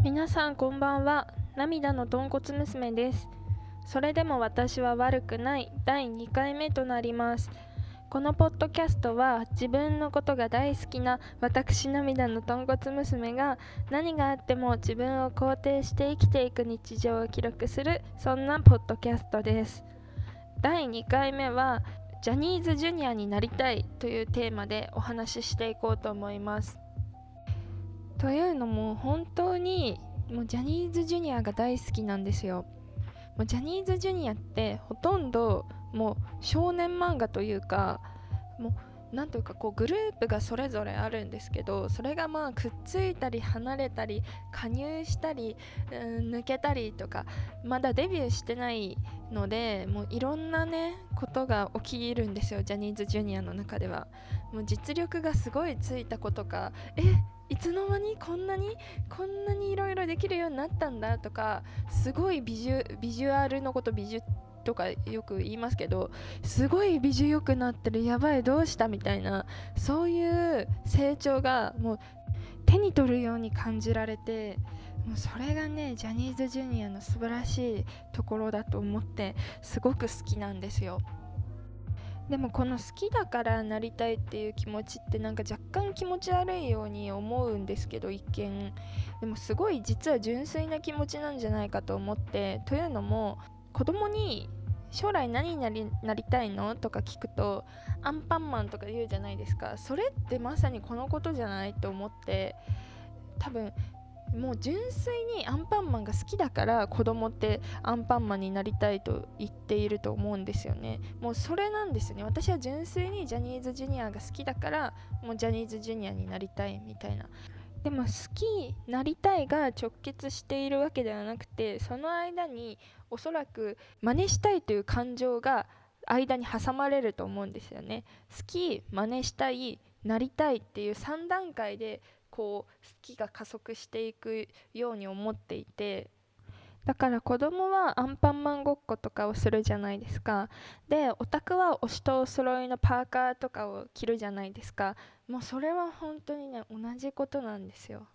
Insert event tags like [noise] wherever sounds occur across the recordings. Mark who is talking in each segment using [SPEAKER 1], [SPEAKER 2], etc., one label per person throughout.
[SPEAKER 1] 皆さんこんばんは。涙の豚骨娘です。それでも私は悪くない。第2回目となります。このポッドキャストは自分のことが大好きな私涙の豚骨娘が何があっても自分を肯定して生きていく日常を記録するそんなポッドキャストです。第2回目はジャニーズジュニアになりたいというテーマでお話ししていこうと思います。というのも本当にもうジャニーズジュニアが大好きなんですよ。もうジャニーズジュニアってほとんどもう少年漫画というかもうなんというかこうグループがそれぞれあるんですけどそれがまあくっついたり離れたり加入したり、うん、抜けたりとかまだデビューしてないのでもういろんなねことが起きるんですよジャニーズジュニアの中では。もう実力がすごいついた子とかえいつの間にこんなにこんなにいろいろできるようになったんだとかすごいビジュビジュアルのこと美術とかよく言いますけどすごい美女良くなってるやばいどうしたみたいなそういう成長がもう手に取るように感じられてもうそれがねジャニーズジュニアの素晴らしいところだと思ってすごく好きなんですよ。でもこの好きだからなりたいっていう気持ちってなんか若干気持ち悪いように思うんですけど一見でもすごい実は純粋な気持ちなんじゃないかと思ってというのも子供に将来何になりなりたいの？とか聞くとアンパンマンとか言うじゃないですか。それってまさにこのことじゃないと思って多分もう純粋にアンパンマンが好きだから子供ってアンパンマンになりたいと言っていると思うんですよね。もうそれなんですよね。私は純粋にジャニーズジュニアが好きだからもうジャニーズジュニアになりたいみたいな。でも好きなりたいが直結しているわけではなくてその間におそらく真似したいという感情が間に挟まれると思うんですよね。好き真似したいなりたいっていう3段階でこう好きが加速していくように思っていて。だから子供はアンパンマンごっことかをするじゃないですか。でオタクは推しとお揃いのパーカーとかを着るじゃないですか。もうそれは本当にね同じことなんですよ。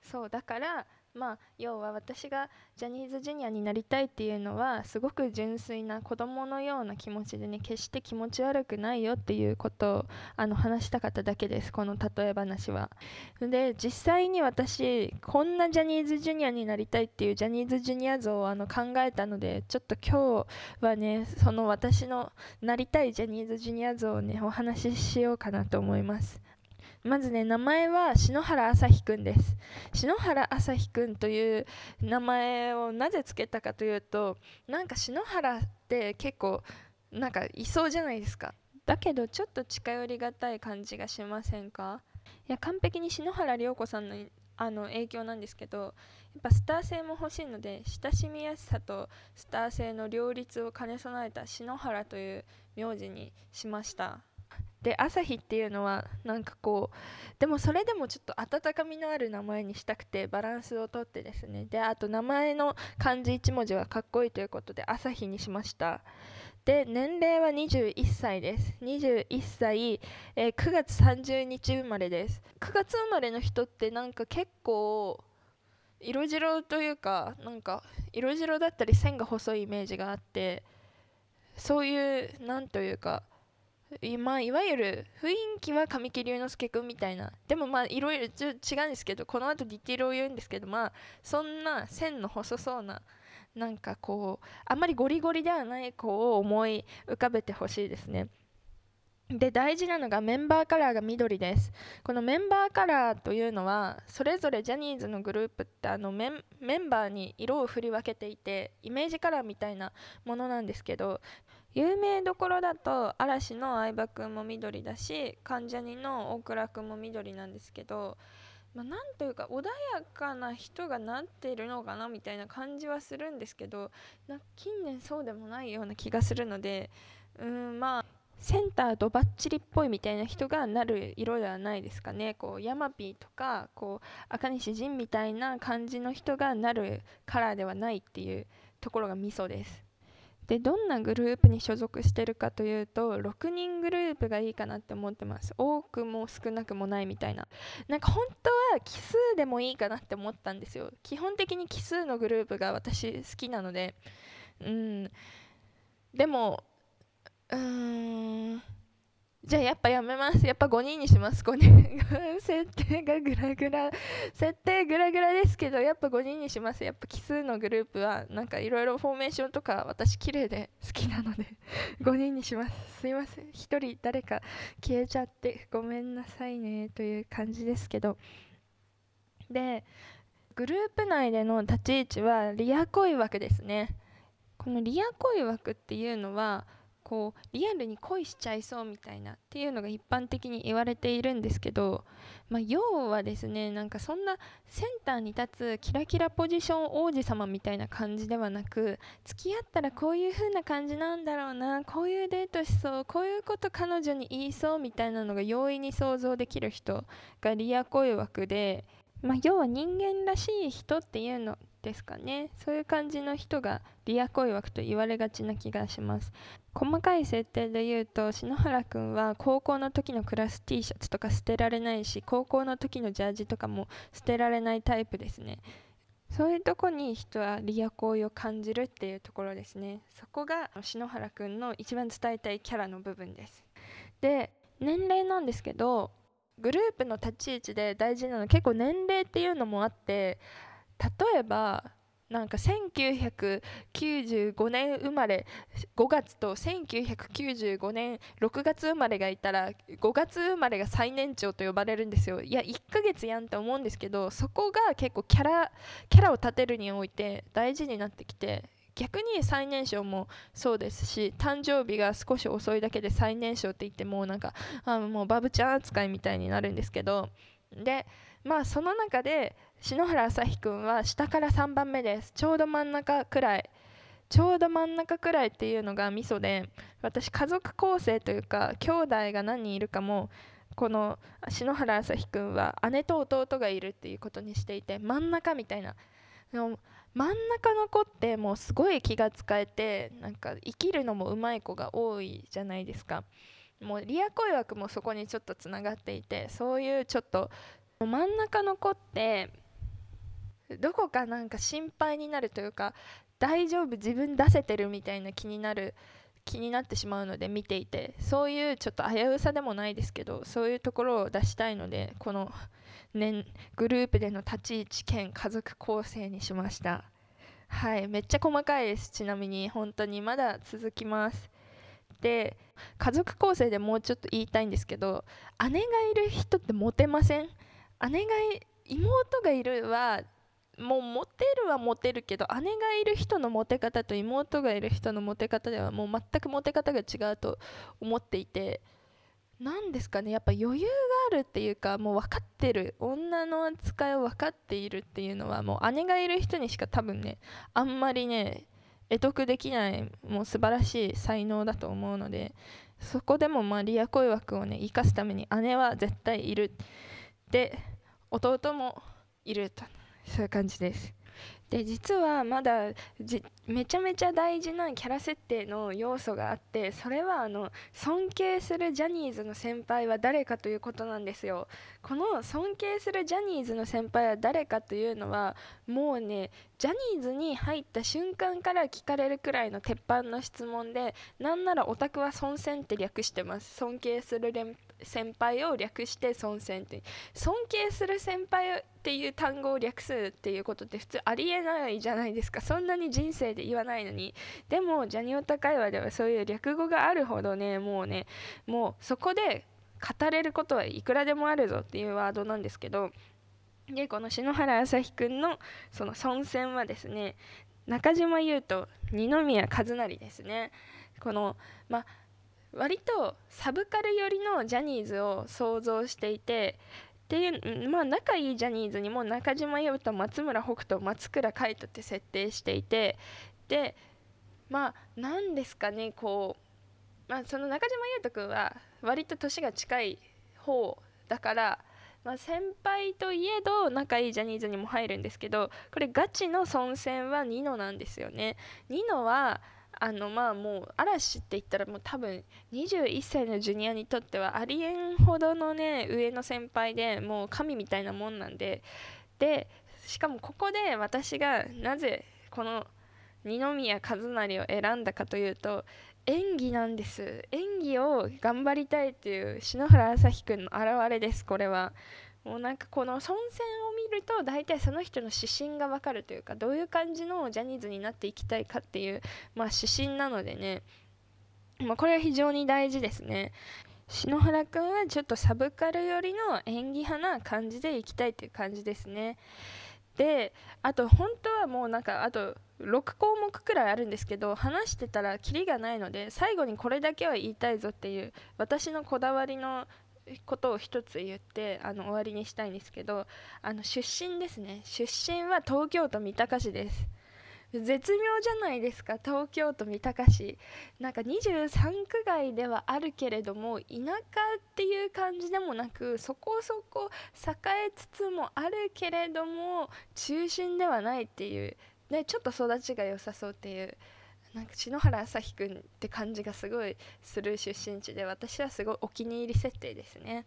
[SPEAKER 1] そうだからまあ要は私がジャニーズジュニアになりたいっていうのはすごく純粋な子供のような気持ちでね決して気持ち悪くないよっていうことをあの話したかっただけですこの例え話は。で実際に私こんなジャニーズジュニアになりたいっていうジャニーズジュニア像をあの考えたのでちょっと今日はねその私のなりたいジャニーズジュニア像をねお話ししようかなと思います。まずね名前は篠原朝日くんです。篠原朝日くんという名前をなぜ付けたかというとなんか篠原って結構なんかいそうじゃないですか。だけどちょっと近寄りがたい感じがしませんか？いや完璧に篠原涼子さんのあの影響なんですけどやっぱスター性も欲しいので親しみやすさとスター性の両立を兼ね備えた篠原という名字にしました。で朝日っていうのはなんかこうでもそれでもちょっと温かみのある名前にしたくてバランスをとってですね。であと名前の漢字1文字はかっこいいということで朝日にしました。で年齢は21歳です。21歳、えー、9月30日生まれです。9月生まれの人ってなんか結構色白というかなんか色白だったり線が細いイメージがあってそういうなんというかまあ、いわゆる雰囲気は神木隆之介君みたいな。でもまあいろいろ違うんですけどこの後ディティールを言うんですけどまあそんな線の細そうななんかこうあんまりゴリゴリではない子を思い浮かべてほしいですね。で大事なのがメンバーカラーが緑です。このメンバーカラーというのはそれぞれジャニーズのグループってあのメンバーに色を振り分けていてイメージカラーみたいなものなんですけど有名どころだと嵐の相葉君も緑だし関ジャニの大倉君も緑なんですけど、まあ、なんというか穏やかな人がなっているのかなみたいな感じはするんですけど近年そうでもないような気がするのでうんまあセンターとバッチリっぽいみたいな人がなる色ではないですかねこうヤマピーとかこう赤西仁みたいな感じの人がなるカラーではないっていうところがミソです。でどんなグループに所属してるかというと6人グループがいいかなって思ってます。多くも少なくもないみたいな。なんか本当は奇数でもいいかなって思ったんですよ。基本的に奇数のグループが私好きなので。うん。でもうーん。じゃあやっぱやめます。やっぱ5人にします。5人設定がグラグラ。設定グラグラですけどやっぱ5人にします。やっぱ奇数のグループはなんかいろいろフォーメーションとか私綺麗で好きなので [laughs] 5人にします。すいません。1人誰か消えちゃってごめんなさいねという感じですけど。でグループ内での立ち位置はリア恋枠ですね。このリア恋枠っていうのはこうリアルに恋しちゃいそうみたいなっていうのが一般的に言われているんですけど、まあ、要はですねなんかそんなセンターに立つキラキラポジション王子様みたいな感じではなく付き合ったらこういう風な感じなんだろうなこういうデートしそうこういうこと彼女に言いそうみたいなのが容易に想像できる人がリア恋枠で。まあ、要は人間らしい人っていうのですかね。そういう感じの人がリア恋枠と言われがちな気がします。細かい設定で言うと篠原くんは高校の時のクラス T シャツとか捨てられないし高校の時のジャージとかも捨てられないタイプですね。そういうとこに人はリア恋を感じるっていうところですね。そこが篠原くんの一番伝えたいキャラの部分です。で年齢なんですけどグループの立ち位置で大事なの結構年齢っていうのもあって例えばなんか1995年生まれ5月と1995年6月生まれがいたら5月生まれが最年長と呼ばれるんですよ。いや1ヶ月やんって思うんですけどそこが結構キャラキャラを立てるにおいて大事になってきて逆に最年少もそうですし誕生日が少し遅いだけで最年少って言ってもなんかあもうバブちゃん扱いみたいになるんですけど。でまあその中で篠原朝日くんは下から3番目です。ちょうど真ん中くらい。ちょうど真ん中くらいっていうのがミソで私家族構成というか兄弟が何人いるかもこの篠原朝日くんは姉と弟がいるっていうことにしていて真ん中みたいな。真ん中の子ってもうすごい気が使えてなんか生きるのもうまい子が多いじゃないですか。もうリア恋枠もそこにちょっとつながっていてそういうちょっと真ん中の子ってどこかなんか心配になるというか大丈夫自分出せてるみたいな気になる気になってしまうので見ていてそういうちょっと危うさでもないですけどそういうところを出したいのでこの、ね、グループでの立ち位置兼家族構成にしました。はいめっちゃ細かいです。ちなみに本当にまだ続きます。で家族構成でもうちょっと言いたいんですけど姉がいる人ってモテません？姉が妹がいるはもうモテるはモテるけど姉がいる人のモテ方と妹がいる人のモテ方ではもう全くモテ方が違うと思っていて何ですかねやっぱ余裕があるっていうかもう分かってる。女の扱いを分かっているっていうのはもう姉がいる人にしか多分ねあんまりね得得できないもう素晴らしい才能だと思うのでそこでもまあリア恋枠をね生かすために姉は絶対いる。で弟もいると。そういう感じです。で実はまだめちゃめちゃ大事なキャラ設定の要素があってそれはあの尊敬するジャニーズの先輩は誰かということなんですよ。この尊敬するジャニーズの先輩は誰かというのはもうねジャニーズに入った瞬間から聞かれるくらいの鉄板の質問でなんならオタクは尊戦って略してます。尊敬する先輩を略して尊戦って尊敬する先輩っていう単語を略すっていうことって普通ありえないじゃないですか。そんなに人生で言わないのに。でもジャニオタ会話ではそういう略語があるほどねもうねもうそこで語れることはいくらでもあるぞっていうワードなんですけど。でこの篠原朝日くんのその尊戦はですね中島裕翔二宮和也ですね。このまあ割とサブカル寄りのジャニーズを想像していてっていうまあ仲いいジャニーズにも中島裕翔松村北斗松倉海斗って設定していてでまあ何ですかねこう、まあ、その中島裕翔君は割と年が近い方だからまあ、先輩といえど仲いいジャニーズにも入るんですけどこれガチの孫戦はニノなんですよね。ニノはあのまあもう嵐って言ったらもう多分21歳のジュニアにとってはありえんほどのね上の先輩でもう神みたいなもんなんででしかもここで私がなぜこの二宮和也を選んだかというと演技なんです。演技を頑張りたいっていう篠原朝日くんの表れですこれは。もうなんかこの孫戦を見ると大体その人の指針がわかるというかどういう感じのジャニーズになっていきたいかっていう、まあ、指針なのでね、まあ、これは非常に大事ですね。篠原くんはちょっとサブカル寄りの演技派な感じでいきたいっていう感じですね。であと本当はもうなんかあと6項目くらいあるんですけど話してたらキリがないので最後にこれだけは言いたいぞっていう私のこだわりのことを一つ言ってあの終わりにしたいんですけどあの出身ですね。出身は東京都三鷹市です。絶妙じゃないですか。東京都三鷹市。なんか23区外ではあるけれども田舎っていう感じでもなくそこそこ栄えつつもあるけれども中心ではないっていうねちょっと育ちが良さそうっていうなんか篠原朝日くんって感じがすごいする出身地で私はすごいお気に入り設定ですね。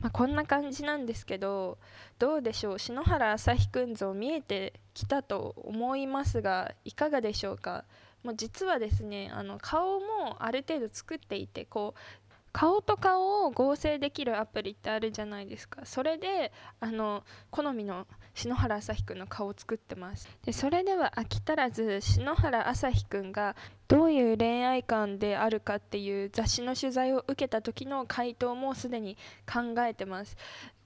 [SPEAKER 1] まあ、こんな感じなんですけどどうでしょう？篠原朝日くん像見えてきたと思いますがいかがでしょうか？もう実はですねあの顔もある程度作っていてこう顔と顔を合成できるアプリってあるじゃないですか。それであの好みの篠原朝日くんの顔を作ってます。でそれでは飽き足らず篠原朝日くんがどういう恋愛観であるかっていう雑誌の取材を受けた時の回答もすでに考えてます。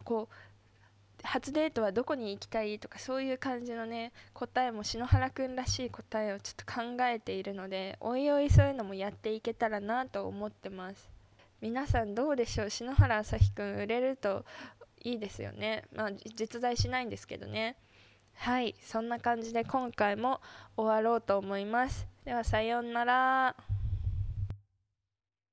[SPEAKER 1] こう初デートはどこに行きたいとかそういう感じのね答えも篠原くんらしい答えをちょっと考えているのでおいおいそういうのもやっていけたらなと思ってます。皆さんどうでしょう？篠原朝日くん売れるといいですよね。まあ実在しないんですけどね。はいそんな感じで今回も終わろうと思います。ではさようなら。